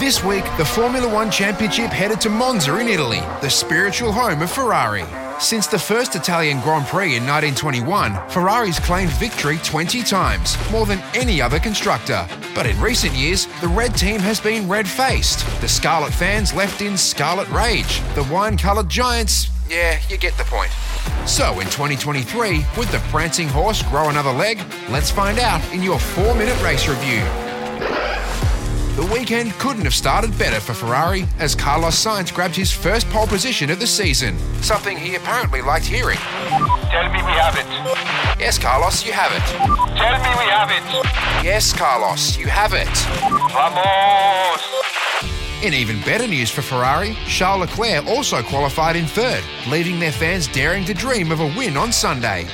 This week, the Formula One Championship headed to Monza in Italy, the spiritual home of Ferrari. Since the first Italian Grand Prix in 1921, Ferrari's claimed victory 20 times, more than any other constructor. But in recent years, the red team has been red faced. The Scarlet fans left in scarlet rage. The wine coloured giants, yeah, you get the point. So in 2023, would the prancing horse grow another leg? Let's find out in your four minute race review. The weekend couldn't have started better for Ferrari as Carlos Sainz grabbed his first pole position of the season, something he apparently liked hearing. Tell me we have it. Yes, Carlos, you have it. Tell me we have it. Yes, Carlos, you have it. Vamos. In even better news for Ferrari, Charles Leclerc also qualified in third, leaving their fans daring to dream of a win on Sunday.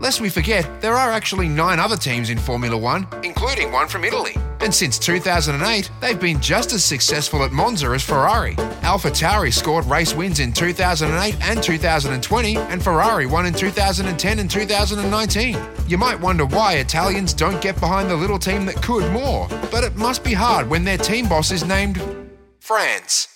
Lest we forget, there are actually nine other teams in Formula One, including one from Italy. And since 2008, they've been just as successful at Monza as Ferrari. AlphaTauri scored race wins in 2008 and 2020, and Ferrari won in 2010 and 2019. You might wonder why Italians don't get behind the little team that could more, but it must be hard when their team boss is named Franz.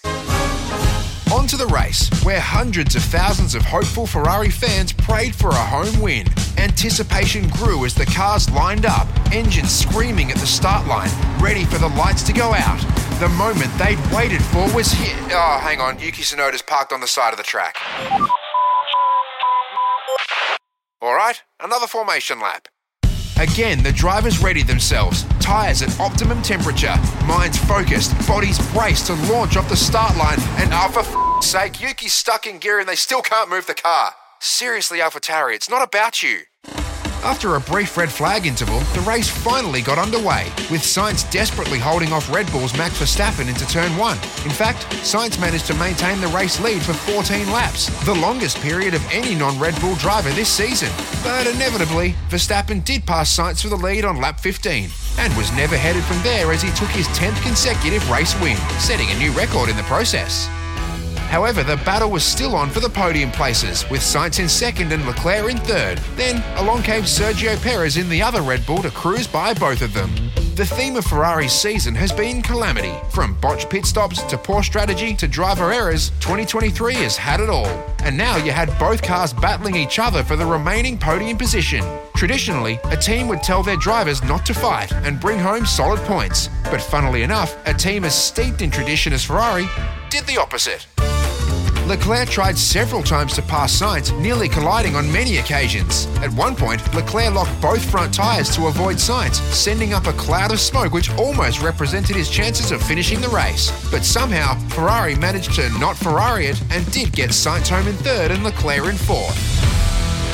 On to the race, where hundreds of thousands of hopeful Ferrari fans prayed for a home win. Anticipation grew as the cars lined up, engines screaming at the start line, ready for the lights to go out. The moment they'd waited for was here. Oh, hang on, Yuki Tsunoda's parked on the side of the track. All right, another formation lap. Again, the drivers ready themselves, tyres at optimum temperature, minds focused, bodies braced to launch off the start line, and oh, for f- sake, Yuki's stuck in gear and they still can't move the car. Seriously, AlphaTauri, it's not about you. After a brief red flag interval, the race finally got underway, with Sainz desperately holding off Red Bull's Max Verstappen into turn one. In fact, Sainz managed to maintain the race lead for 14 laps, the longest period of any non Red Bull driver this season. But inevitably, Verstappen did pass Sainz for the lead on lap 15, and was never headed from there as he took his 10th consecutive race win, setting a new record in the process. However, the battle was still on for the podium places, with Sainz in second and Leclerc in third. Then, along came Sergio Perez in the other Red Bull to cruise by both of them. The theme of Ferrari's season has been calamity. From botched pit stops to poor strategy to driver errors, 2023 has had it all. And now you had both cars battling each other for the remaining podium position. Traditionally, a team would tell their drivers not to fight and bring home solid points. But funnily enough, a team as steeped in tradition as Ferrari did the opposite. Leclerc tried several times to pass Sainz, nearly colliding on many occasions. At one point, Leclerc locked both front tyres to avoid Sainz, sending up a cloud of smoke which almost represented his chances of finishing the race. But somehow, Ferrari managed to not Ferrari it and did get Sainz home in third and Leclerc in fourth.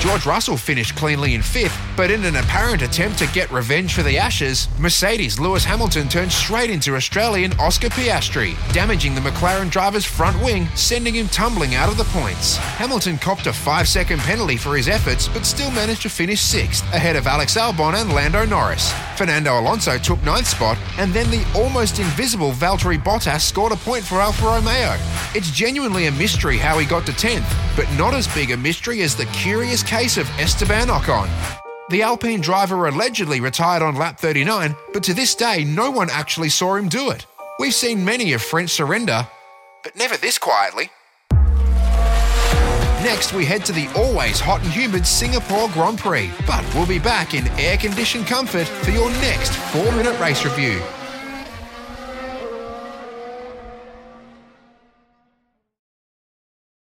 George Russell finished cleanly in fifth, but in an apparent attempt to get revenge for the Ashes, Mercedes Lewis Hamilton turned straight into Australian Oscar Piastri, damaging the McLaren driver's front wing, sending him tumbling out of the points. Hamilton copped a five second penalty for his efforts, but still managed to finish sixth, ahead of Alex Albon and Lando Norris. Fernando Alonso took ninth spot, and then the almost invisible Valtteri Bottas scored a point for Alfa Romeo. It's genuinely a mystery how he got to 10th, but not as big a mystery as the curious case of Esteban Ocon. The Alpine driver allegedly retired on lap 39, but to this day, no one actually saw him do it. We've seen many of French surrender, but never this quietly. Next, we head to the always hot and humid Singapore Grand Prix, but we'll be back in air conditioned comfort for your next four minute race review.